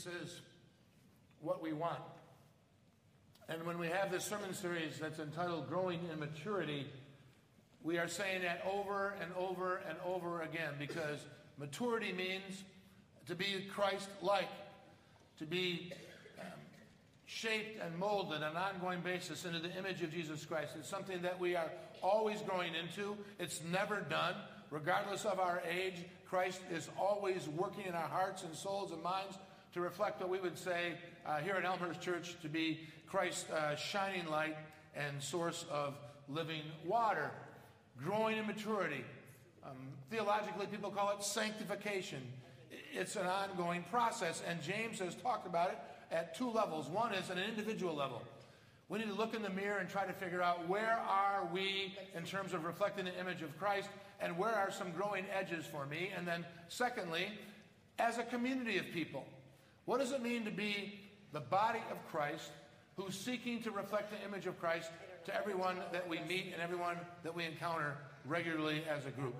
Jesus is what we want. And when we have this sermon series that's entitled Growing in Maturity, we are saying that over and over and over again because maturity means to be Christ like, to be um, shaped and molded on an ongoing basis into the image of Jesus Christ. It's something that we are always growing into, it's never done. Regardless of our age, Christ is always working in our hearts and souls and minds to reflect what we would say uh, here at Elmhurst Church to be Christ's uh, shining light and source of living water. Growing in maturity. Um, theologically, people call it sanctification. It's an ongoing process, and James has talked about it at two levels. One is at an individual level. We need to look in the mirror and try to figure out where are we in terms of reflecting the image of Christ and where are some growing edges for me? And then, secondly, as a community of people, what does it mean to be the body of Christ who's seeking to reflect the image of Christ to everyone that we meet and everyone that we encounter regularly as a group?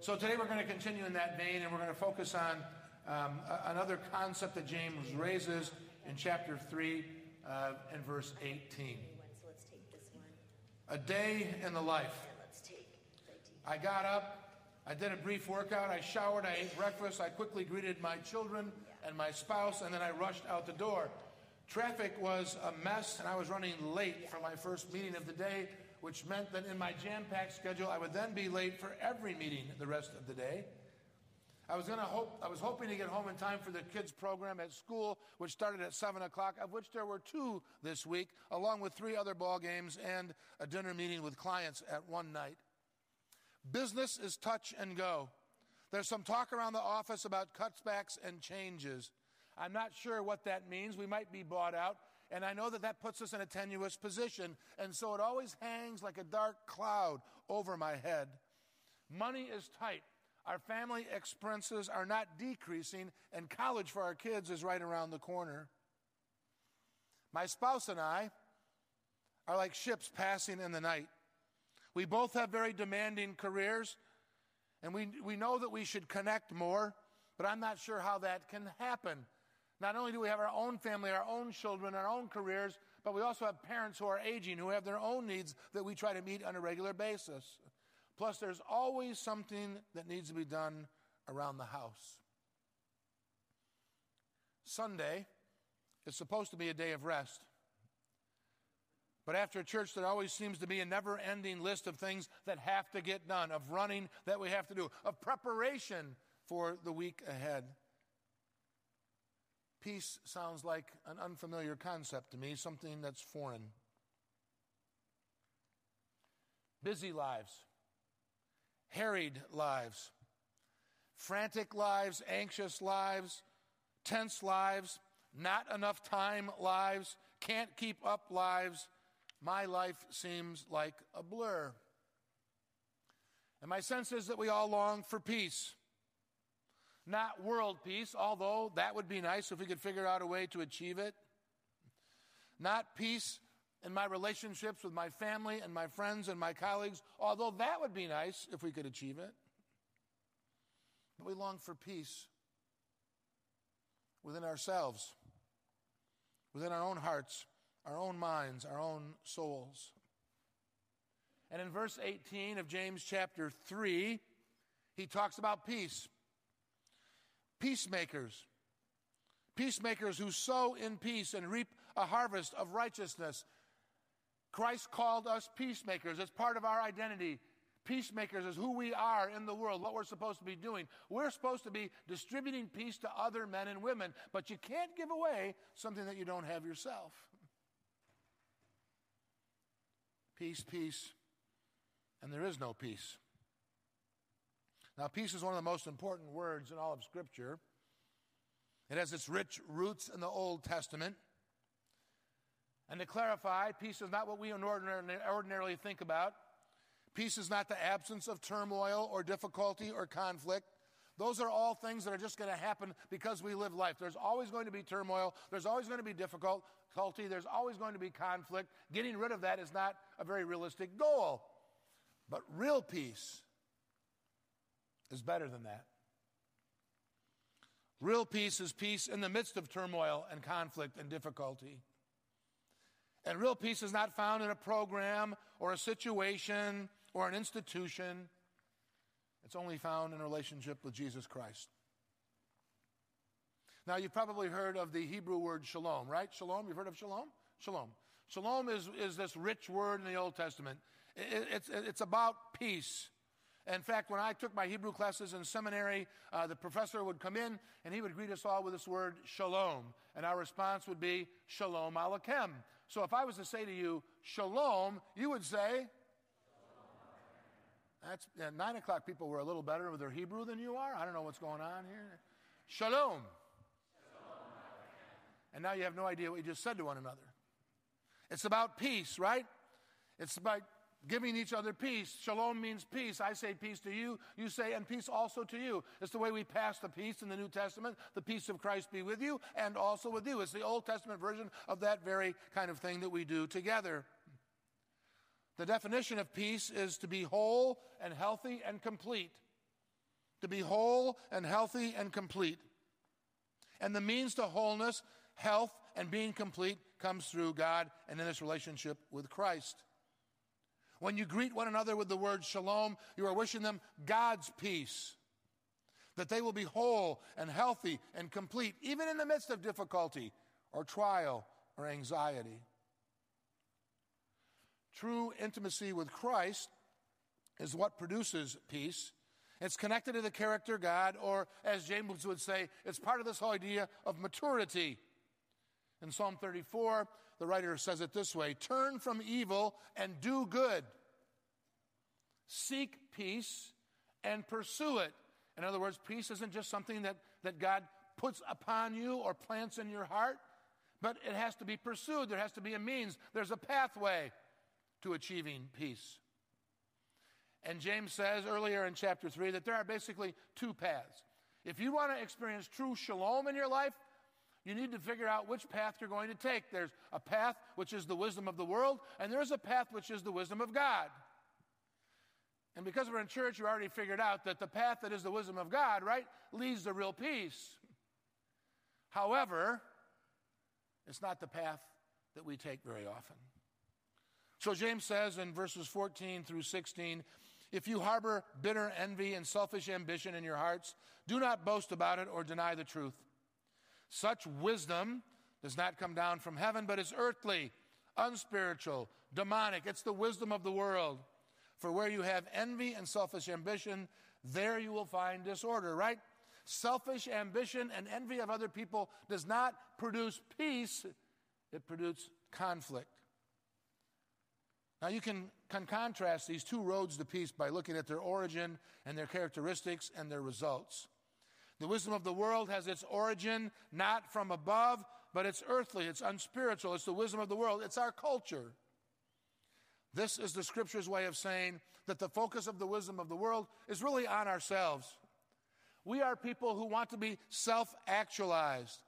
So today we're going to continue in that vein and we're going to focus on um, another concept that James raises in chapter 3 uh, and verse 18. A day in the life. I got up, I did a brief workout, I showered, I ate breakfast, I quickly greeted my children and my spouse, and then I rushed out the door. Traffic was a mess, and I was running late for my first meeting of the day, which meant that in my jam packed schedule, I would then be late for every meeting the rest of the day. I was, gonna hope, I was hoping to get home in time for the kids' program at school, which started at 7 o'clock, of which there were two this week, along with three other ball games and a dinner meeting with clients at one night. Business is touch and go. There's some talk around the office about cutbacks and changes. I'm not sure what that means. We might be bought out. And I know that that puts us in a tenuous position. And so it always hangs like a dark cloud over my head. Money is tight. Our family expenses are not decreasing, and college for our kids is right around the corner. My spouse and I are like ships passing in the night. We both have very demanding careers, and we, we know that we should connect more, but I'm not sure how that can happen. Not only do we have our own family, our own children, our own careers, but we also have parents who are aging, who have their own needs that we try to meet on a regular basis. Plus, there's always something that needs to be done around the house. Sunday is supposed to be a day of rest. But after a church, there always seems to be a never ending list of things that have to get done, of running that we have to do, of preparation for the week ahead. Peace sounds like an unfamiliar concept to me, something that's foreign. Busy lives, harried lives, frantic lives, anxious lives, tense lives, not enough time lives, can't keep up lives, my life seems like a blur. And my sense is that we all long for peace. Not world peace, although that would be nice if we could figure out a way to achieve it. Not peace in my relationships with my family and my friends and my colleagues, although that would be nice if we could achieve it. But we long for peace within ourselves, within our own hearts, our own minds, our own souls. And in verse 18 of James chapter 3, he talks about peace. Peacemakers. Peacemakers who sow in peace and reap a harvest of righteousness. Christ called us peacemakers. It's part of our identity. Peacemakers is who we are in the world, what we're supposed to be doing. We're supposed to be distributing peace to other men and women, but you can't give away something that you don't have yourself. Peace, peace, and there is no peace. Now, peace is one of the most important words in all of Scripture. It has its rich roots in the Old Testament. And to clarify, peace is not what we ordinarily think about. Peace is not the absence of turmoil or difficulty or conflict. Those are all things that are just going to happen because we live life. There's always going to be turmoil. There's always going to be difficulty. There's always going to be conflict. Getting rid of that is not a very realistic goal. But real peace is better than that. Real peace is peace in the midst of turmoil and conflict and difficulty. And real peace is not found in a program or a situation or an institution. It's only found in relationship with Jesus Christ. Now, you've probably heard of the Hebrew word shalom, right? Shalom, you've heard of shalom? Shalom. Shalom is, is this rich word in the Old Testament. It, it's, it's about peace. In fact, when I took my Hebrew classes in seminary, uh, the professor would come in and he would greet us all with this word shalom. And our response would be shalom aleichem. So if I was to say to you shalom, you would say, that's at nine o'clock. People were a little better with their Hebrew than you are. I don't know what's going on here. Shalom. And now you have no idea what you just said to one another. It's about peace, right? It's about giving each other peace. Shalom means peace. I say peace to you. You say, and peace also to you. It's the way we pass the peace in the New Testament. The peace of Christ be with you and also with you. It's the Old Testament version of that very kind of thing that we do together. The definition of peace is to be whole and healthy and complete. To be whole and healthy and complete. And the means to wholeness, health, and being complete comes through God and in this relationship with Christ. When you greet one another with the word shalom, you are wishing them God's peace. That they will be whole and healthy and complete, even in the midst of difficulty or trial or anxiety. True intimacy with Christ is what produces peace. It's connected to the character God, or as James would say, it's part of this whole idea of maturity. In Psalm 34, the writer says it this way Turn from evil and do good. Seek peace and pursue it. In other words, peace isn't just something that, that God puts upon you or plants in your heart, but it has to be pursued. There has to be a means, there's a pathway to achieving peace. And James says earlier in chapter 3 that there are basically two paths. If you want to experience true shalom in your life, you need to figure out which path you're going to take. There's a path which is the wisdom of the world, and there's a path which is the wisdom of God. And because we're in church, you already figured out that the path that is the wisdom of God, right, leads to real peace. However, it's not the path that we take very often. So James says in verses 14 through 16 if you harbor bitter envy and selfish ambition in your hearts, do not boast about it or deny the truth. Such wisdom does not come down from heaven, but is earthly, unspiritual, demonic. It's the wisdom of the world. For where you have envy and selfish ambition, there you will find disorder, right? Selfish ambition and envy of other people does not produce peace, it produces conflict. Now, you can, can contrast these two roads to peace by looking at their origin and their characteristics and their results. The wisdom of the world has its origin not from above, but it's earthly, it's unspiritual, it's the wisdom of the world, it's our culture. This is the scripture's way of saying that the focus of the wisdom of the world is really on ourselves. We are people who want to be self actualized.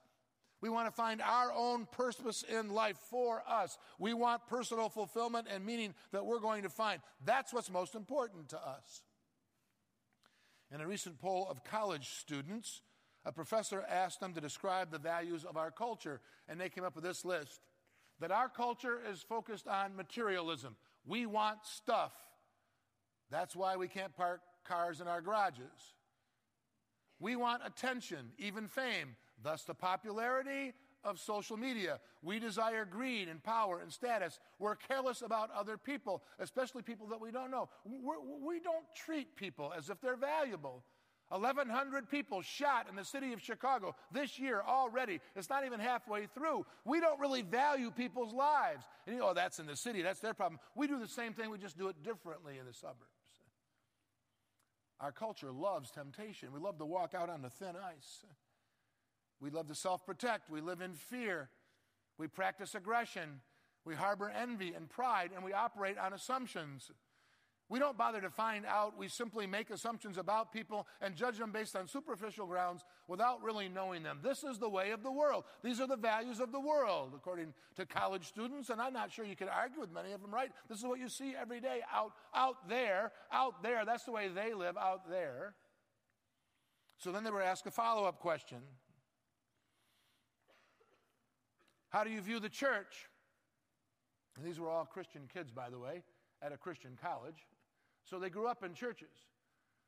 We want to find our own purpose in life for us. We want personal fulfillment and meaning that we're going to find. That's what's most important to us. In a recent poll of college students, a professor asked them to describe the values of our culture, and they came up with this list that our culture is focused on materialism. We want stuff. That's why we can't park cars in our garages. We want attention, even fame thus the popularity of social media. We desire greed and power and status. We're careless about other people, especially people that we don't know. We're, we do not treat people as if they're valuable. 1,100 people shot in the city of Chicago this year already. It's not even halfway through. We don't really value people's lives. And you know, oh, that's in the city, that's their problem. We do the same thing, we just do it differently in the suburbs. Our culture loves temptation. We love to walk out on the thin ice. We love to self protect. We live in fear. We practice aggression. We harbor envy and pride, and we operate on assumptions. We don't bother to find out. We simply make assumptions about people and judge them based on superficial grounds without really knowing them. This is the way of the world. These are the values of the world, according to college students, and I'm not sure you can argue with many of them, right? This is what you see every day out, out there, out there. That's the way they live out there. So then they were asked a follow up question. How do you view the church? These were all Christian kids, by the way, at a Christian college. So they grew up in churches.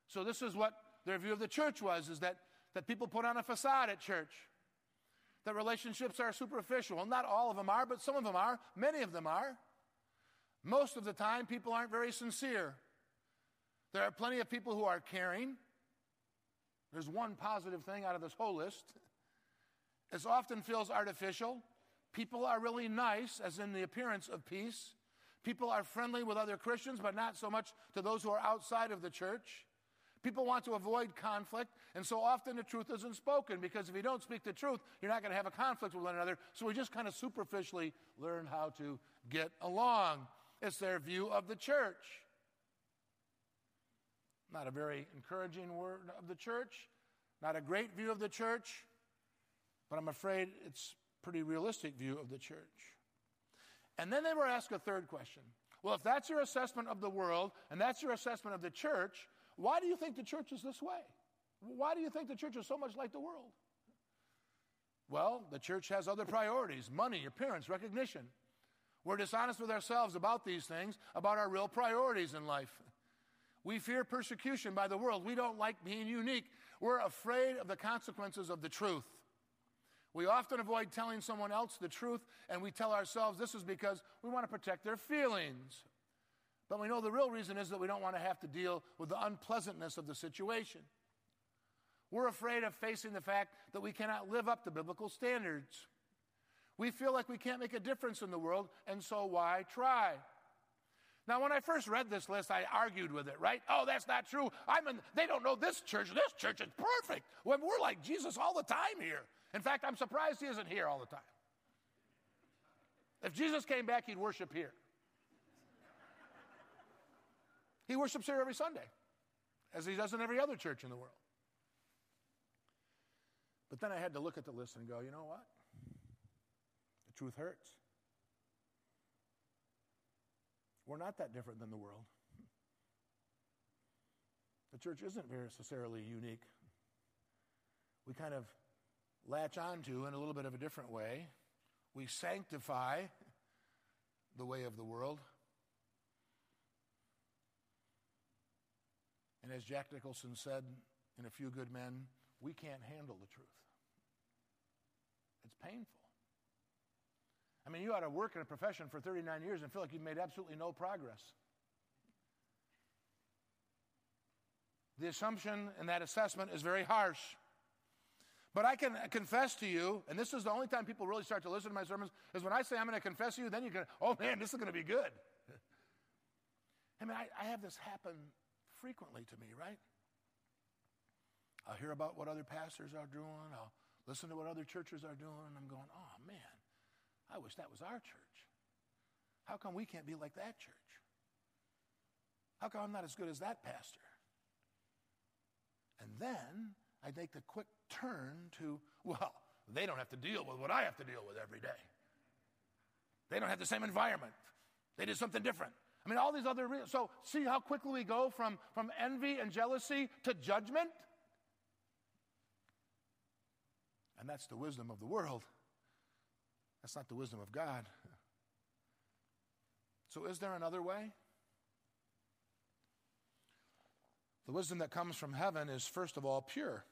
So this is what their view of the church was, is that, that people put on a facade at church. That relationships are superficial. Well, not all of them are, but some of them are. Many of them are. Most of the time, people aren't very sincere. There are plenty of people who are caring. There's one positive thing out of this whole list. It often feels artificial. People are really nice, as in the appearance of peace. People are friendly with other Christians, but not so much to those who are outside of the church. People want to avoid conflict, and so often the truth isn't spoken because if you don't speak the truth, you're not going to have a conflict with one another. So we just kind of superficially learn how to get along. It's their view of the church. Not a very encouraging word of the church, not a great view of the church, but I'm afraid it's pretty realistic view of the church. And then they were asked a third question. Well, if that's your assessment of the world and that's your assessment of the church, why do you think the church is this way? Why do you think the church is so much like the world? Well, the church has other priorities money, appearance, recognition. We're dishonest with ourselves about these things, about our real priorities in life. We fear persecution by the world. We don't like being unique. We're afraid of the consequences of the truth. We often avoid telling someone else the truth, and we tell ourselves this is because we want to protect their feelings. But we know the real reason is that we don't want to have to deal with the unpleasantness of the situation. We're afraid of facing the fact that we cannot live up to biblical standards. We feel like we can't make a difference in the world, and so why try? Now, when I first read this list, I argued with it, right? Oh, that's not true. I'm in, they don't know this church. This church is perfect. When we're like Jesus all the time here. In fact, I'm surprised he isn't here all the time. If Jesus came back, he'd worship here. He worships here every Sunday, as he does in every other church in the world. But then I had to look at the list and go, you know what? The truth hurts. We're not that different than the world. The church isn't necessarily unique. We kind of latch onto in a little bit of a different way. We sanctify the way of the world. And as Jack Nicholson said in A Few Good Men, we can't handle the truth. It's painful. I mean, you ought to work in a profession for 39 years and feel like you've made absolutely no progress. The assumption in that assessment is very harsh. But I can confess to you, and this is the only time people really start to listen to my sermons, is when I say I'm going to confess to you, then you can, oh man, this is going to be good. I mean, I, I have this happen frequently to me, right? I'll hear about what other pastors are doing. I'll listen to what other churches are doing, and I'm going, oh man, I wish that was our church. How come we can't be like that church? How come I'm not as good as that pastor? And then I make the quick turn to, well, they don't have to deal with what I have to deal with every day. They don't have the same environment. They did something different. I mean, all these other. So, see how quickly we go from, from envy and jealousy to judgment? And that's the wisdom of the world. That's not the wisdom of God. So, is there another way? The wisdom that comes from heaven is, first of all, pure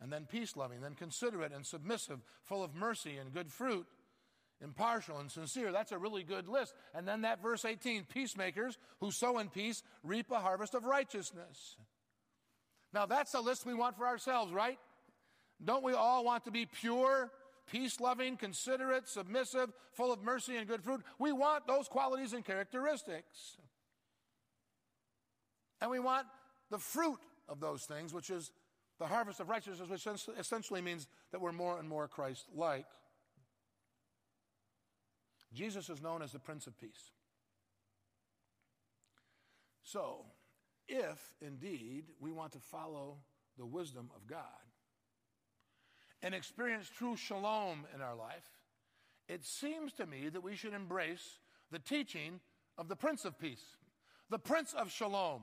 and then peace loving, then considerate and submissive, full of mercy and good fruit, impartial and sincere. That's a really good list. And then that verse 18 peacemakers who sow in peace reap a harvest of righteousness. Now that's a list we want for ourselves, right? Don't we all want to be pure, peace loving, considerate, submissive, full of mercy and good fruit? We want those qualities and characteristics. And we want the fruit of those things, which is the harvest of righteousness, which essentially means that we're more and more Christ like. Jesus is known as the Prince of Peace. So, if indeed we want to follow the wisdom of God and experience true shalom in our life, it seems to me that we should embrace the teaching of the Prince of Peace, the Prince of Shalom.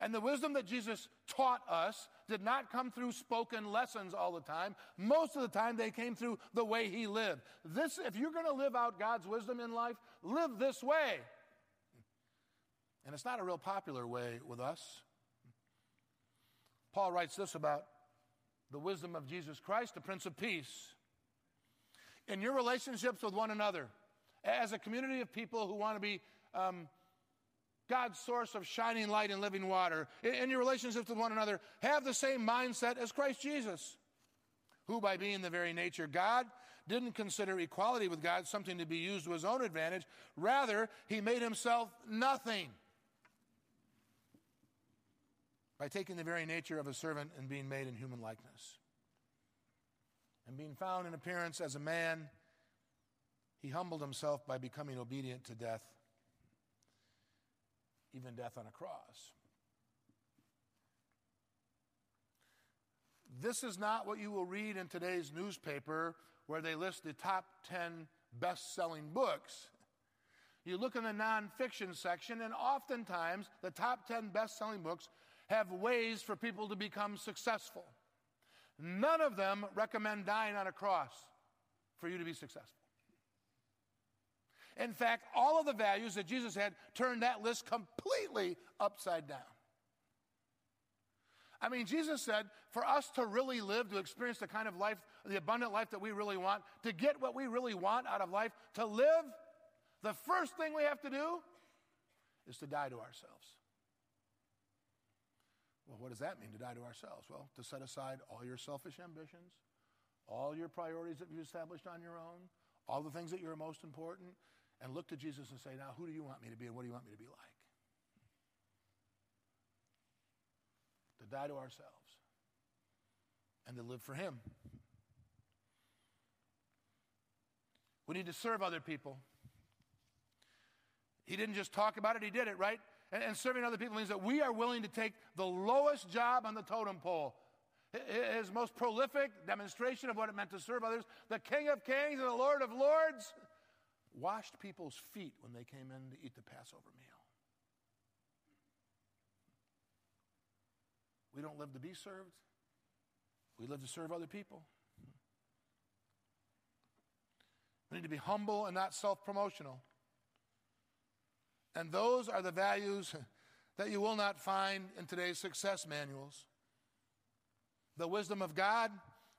And the wisdom that Jesus taught us did not come through spoken lessons all the time. Most of the time, they came through the way he lived. This, if you're going to live out God's wisdom in life, live this way. And it's not a real popular way with us. Paul writes this about the wisdom of Jesus Christ, the Prince of Peace. In your relationships with one another, as a community of people who want to be um, God's source of shining light and living water, in, in your relationships with one another, have the same mindset as Christ Jesus, who, by being the very nature God, didn't consider equality with God something to be used to his own advantage. Rather, he made himself nothing by taking the very nature of a servant and being made in human likeness. And being found in appearance as a man, he humbled himself by becoming obedient to death, even death on a cross. This is not what you will read in today's newspaper where they list the top 10 best selling books. You look in the nonfiction section, and oftentimes the top 10 best selling books have ways for people to become successful. None of them recommend dying on a cross for you to be successful. In fact, all of the values that Jesus had turned that list completely upside down. I mean, Jesus said for us to really live, to experience the kind of life, the abundant life that we really want, to get what we really want out of life, to live, the first thing we have to do is to die to ourselves. Well, what does that mean to die to ourselves? Well, to set aside all your selfish ambitions, all your priorities that you've established on your own, all the things that you're most important, and look to Jesus and say, Now, who do you want me to be and what do you want me to be like? To die to ourselves and to live for Him. We need to serve other people. He didn't just talk about it, he did it, right? And, and serving other people means that we are willing to take the lowest job on the totem pole. His most prolific demonstration of what it meant to serve others, the King of Kings and the Lord of Lords, washed people's feet when they came in to eat the Passover meal. We don't live to be served, we live to serve other people. We need to be humble and not self promotional. And those are the values that you will not find in today's success manuals. The wisdom of God,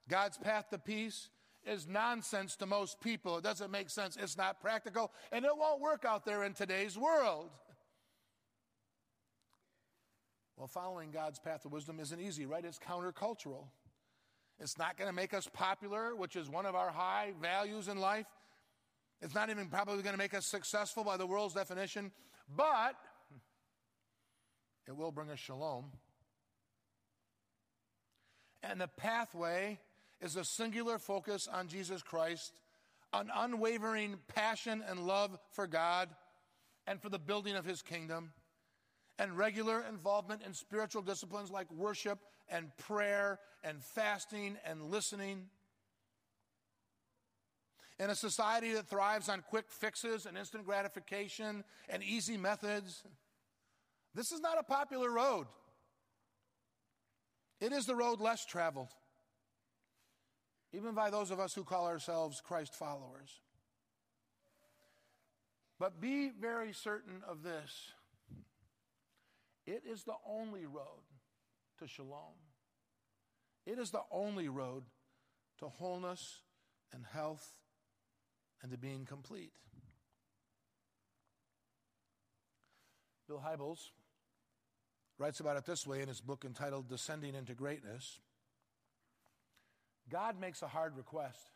God's path to peace, is nonsense to most people. It doesn't make sense. It's not practical, and it won't work out there in today's world. Well, following God's path of wisdom isn't easy, right? It's countercultural. It's not going to make us popular, which is one of our high values in life. It's not even probably going to make us successful by the world's definition, but it will bring us shalom. And the pathway is a singular focus on Jesus Christ, an unwavering passion and love for God and for the building of his kingdom, and regular involvement in spiritual disciplines like worship and prayer and fasting and listening. In a society that thrives on quick fixes and instant gratification and easy methods, this is not a popular road. It is the road less traveled, even by those of us who call ourselves Christ followers. But be very certain of this it is the only road to shalom, it is the only road to wholeness and health and to being complete. Bill Hybels writes about it this way in his book entitled Descending into Greatness God makes a hard request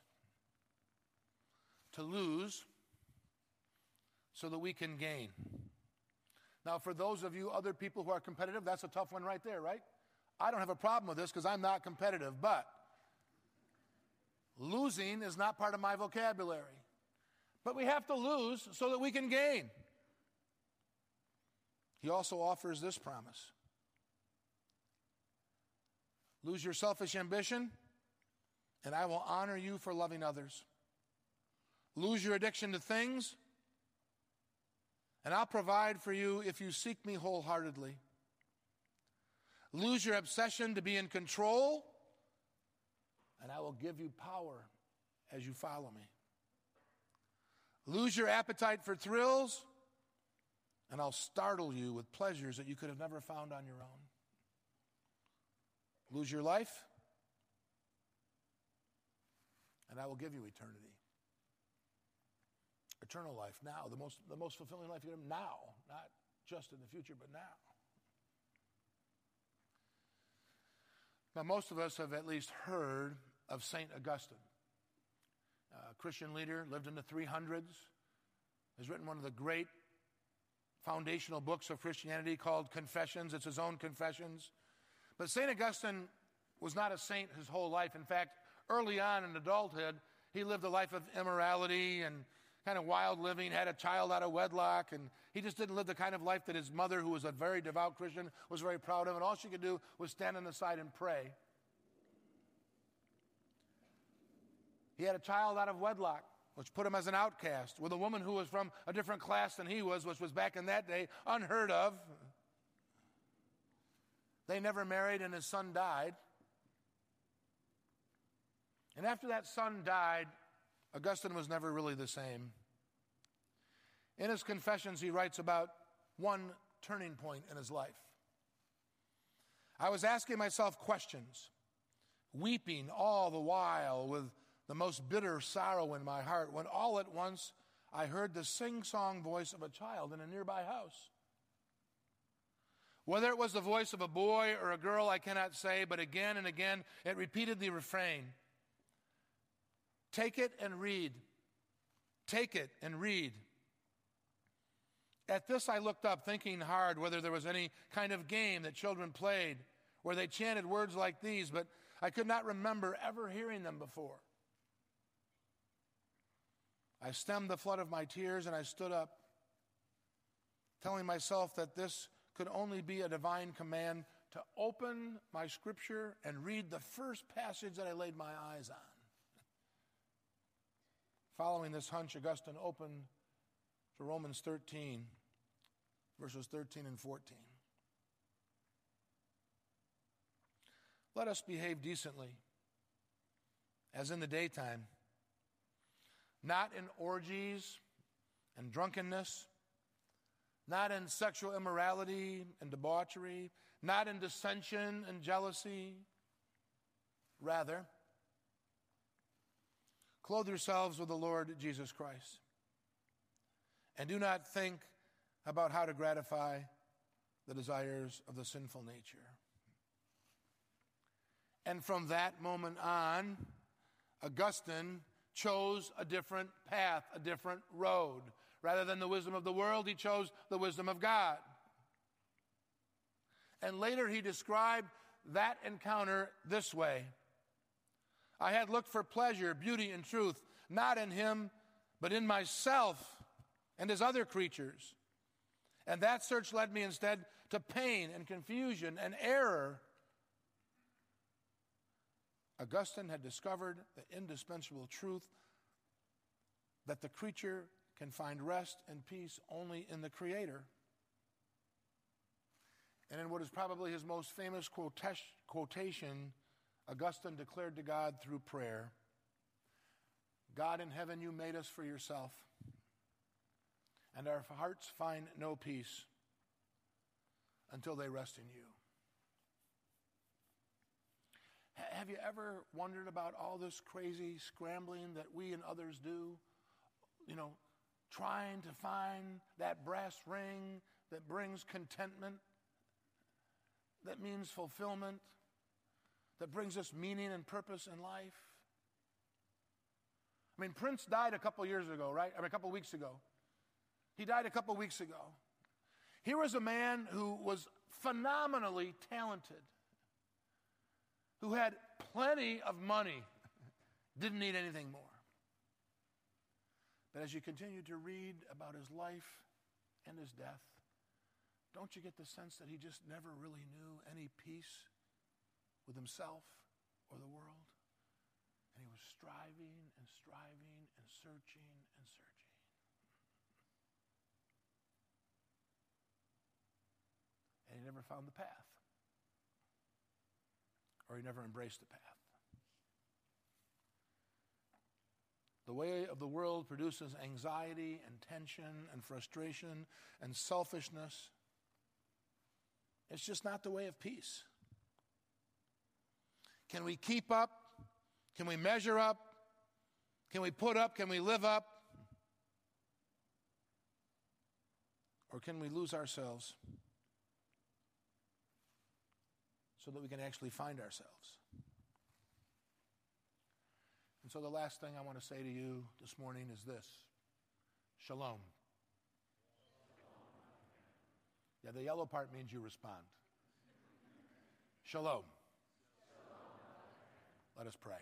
to lose so that we can gain. Now, for those of you other people who are competitive, that's a tough one right there, right? I don't have a problem with this because I'm not competitive, but losing is not part of my vocabulary. But we have to lose so that we can gain. He also offers this promise Lose your selfish ambition, and I will honor you for loving others. Lose your addiction to things, and I'll provide for you if you seek me wholeheartedly. Lose your obsession to be in control, and I will give you power as you follow me. Lose your appetite for thrills, and I'll startle you with pleasures that you could have never found on your own. Lose your life, and I will give you eternity. Eternal life now, the most, the most fulfilling life you can have now, not just in the future, but now. Now, most of us have at least heard of St. Augustine, Christian leader, lived in the 300s, has written one of the great foundational books of Christianity called Confessions. It's his own Confessions. But St. Augustine was not a saint his whole life. In fact, early on in adulthood, he lived a life of immorality and kind of wild living, had a child out of wedlock, and he just didn't live the kind of life that his mother, who was a very devout Christian, was very proud of. And all she could do was stand on the side and pray. He had a child out of wedlock, which put him as an outcast, with a woman who was from a different class than he was, which was back in that day unheard of. They never married, and his son died. And after that son died, Augustine was never really the same. In his confessions, he writes about one turning point in his life. I was asking myself questions, weeping all the while with the most bitter sorrow in my heart, when all at once I heard the sing song voice of a child in a nearby house. Whether it was the voice of a boy or a girl, I cannot say, but again and again it repeated the refrain Take it and read. Take it and read. At this, I looked up, thinking hard whether there was any kind of game that children played where they chanted words like these, but I could not remember ever hearing them before. I stemmed the flood of my tears and I stood up, telling myself that this could only be a divine command to open my scripture and read the first passage that I laid my eyes on. Following this hunch, Augustine opened to Romans 13, verses 13 and 14. Let us behave decently, as in the daytime, not in orgies and drunkenness, not in sexual immorality and debauchery, not in dissension and jealousy. Rather, Clothe yourselves with the Lord Jesus Christ. And do not think about how to gratify the desires of the sinful nature. And from that moment on, Augustine chose a different path, a different road. Rather than the wisdom of the world, he chose the wisdom of God. And later he described that encounter this way I had looked for pleasure, beauty, and truth, not in him, but in myself and his other creatures. And that search led me instead to pain and confusion and error. Augustine had discovered the indispensable truth that the creature can find rest and peace only in the Creator. And in what is probably his most famous quotation, Augustine declared to God through prayer God in heaven, you made us for yourself, and our hearts find no peace until they rest in you. Have you ever wondered about all this crazy scrambling that we and others do? You know, trying to find that brass ring that brings contentment, that means fulfillment, that brings us meaning and purpose in life? I mean, Prince died a couple years ago, right? I mean, a couple weeks ago. He died a couple weeks ago. Here was a man who was phenomenally talented, who had plenty of money, didn't need anything more. But as you continue to read about his life and his death, don't you get the sense that he just never really knew any peace with himself or the world. And he was striving and striving and searching and searching. And he never found the path. Or you never embrace the path. The way of the world produces anxiety and tension and frustration and selfishness. It's just not the way of peace. Can we keep up? Can we measure up? Can we put up? Can we live up? Or can we lose ourselves so that we can actually find ourselves? And so, the last thing I want to say to you this morning is this Shalom. Yeah, the yellow part means you respond. Shalom. Let us pray.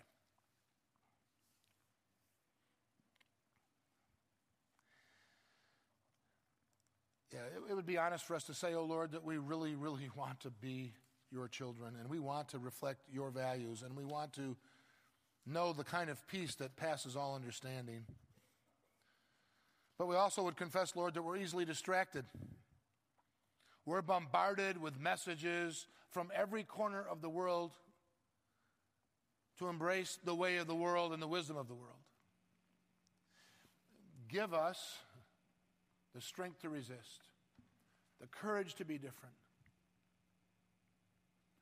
Yeah, it, it would be honest for us to say, oh Lord, that we really, really want to be your children and we want to reflect your values and we want to know the kind of peace that passes all understanding. But we also would confess, Lord, that we're easily distracted. We're bombarded with messages from every corner of the world to embrace the way of the world and the wisdom of the world. Give us the strength to resist, the courage to be different,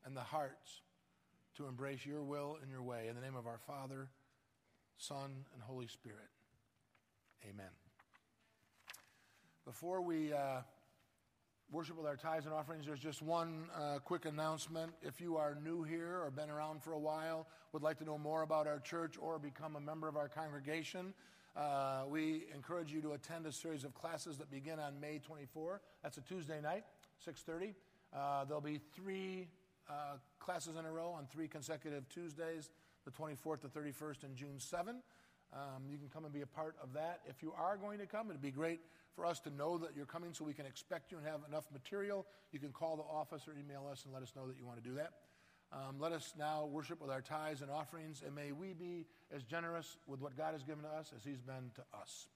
and the hearts to embrace your will and your way. In the name of our Father, Son, and Holy Spirit. Amen. Before we uh, worship with our tithes and offerings, there's just one uh, quick announcement. If you are new here or been around for a while, would like to know more about our church or become a member of our congregation, uh, we encourage you to attend a series of classes that begin on May 24. That's a Tuesday night, 6:30. Uh, there'll be three uh, classes in a row on three consecutive Tuesdays, the 24th, the 31st, and June 7. Um, you can come and be a part of that. If you are going to come, it'd be great for us to know that you're coming so we can expect you and have enough material. You can call the office or email us and let us know that you want to do that. Um, let us now worship with our tithes and offerings, and may we be as generous with what God has given to us as He's been to us.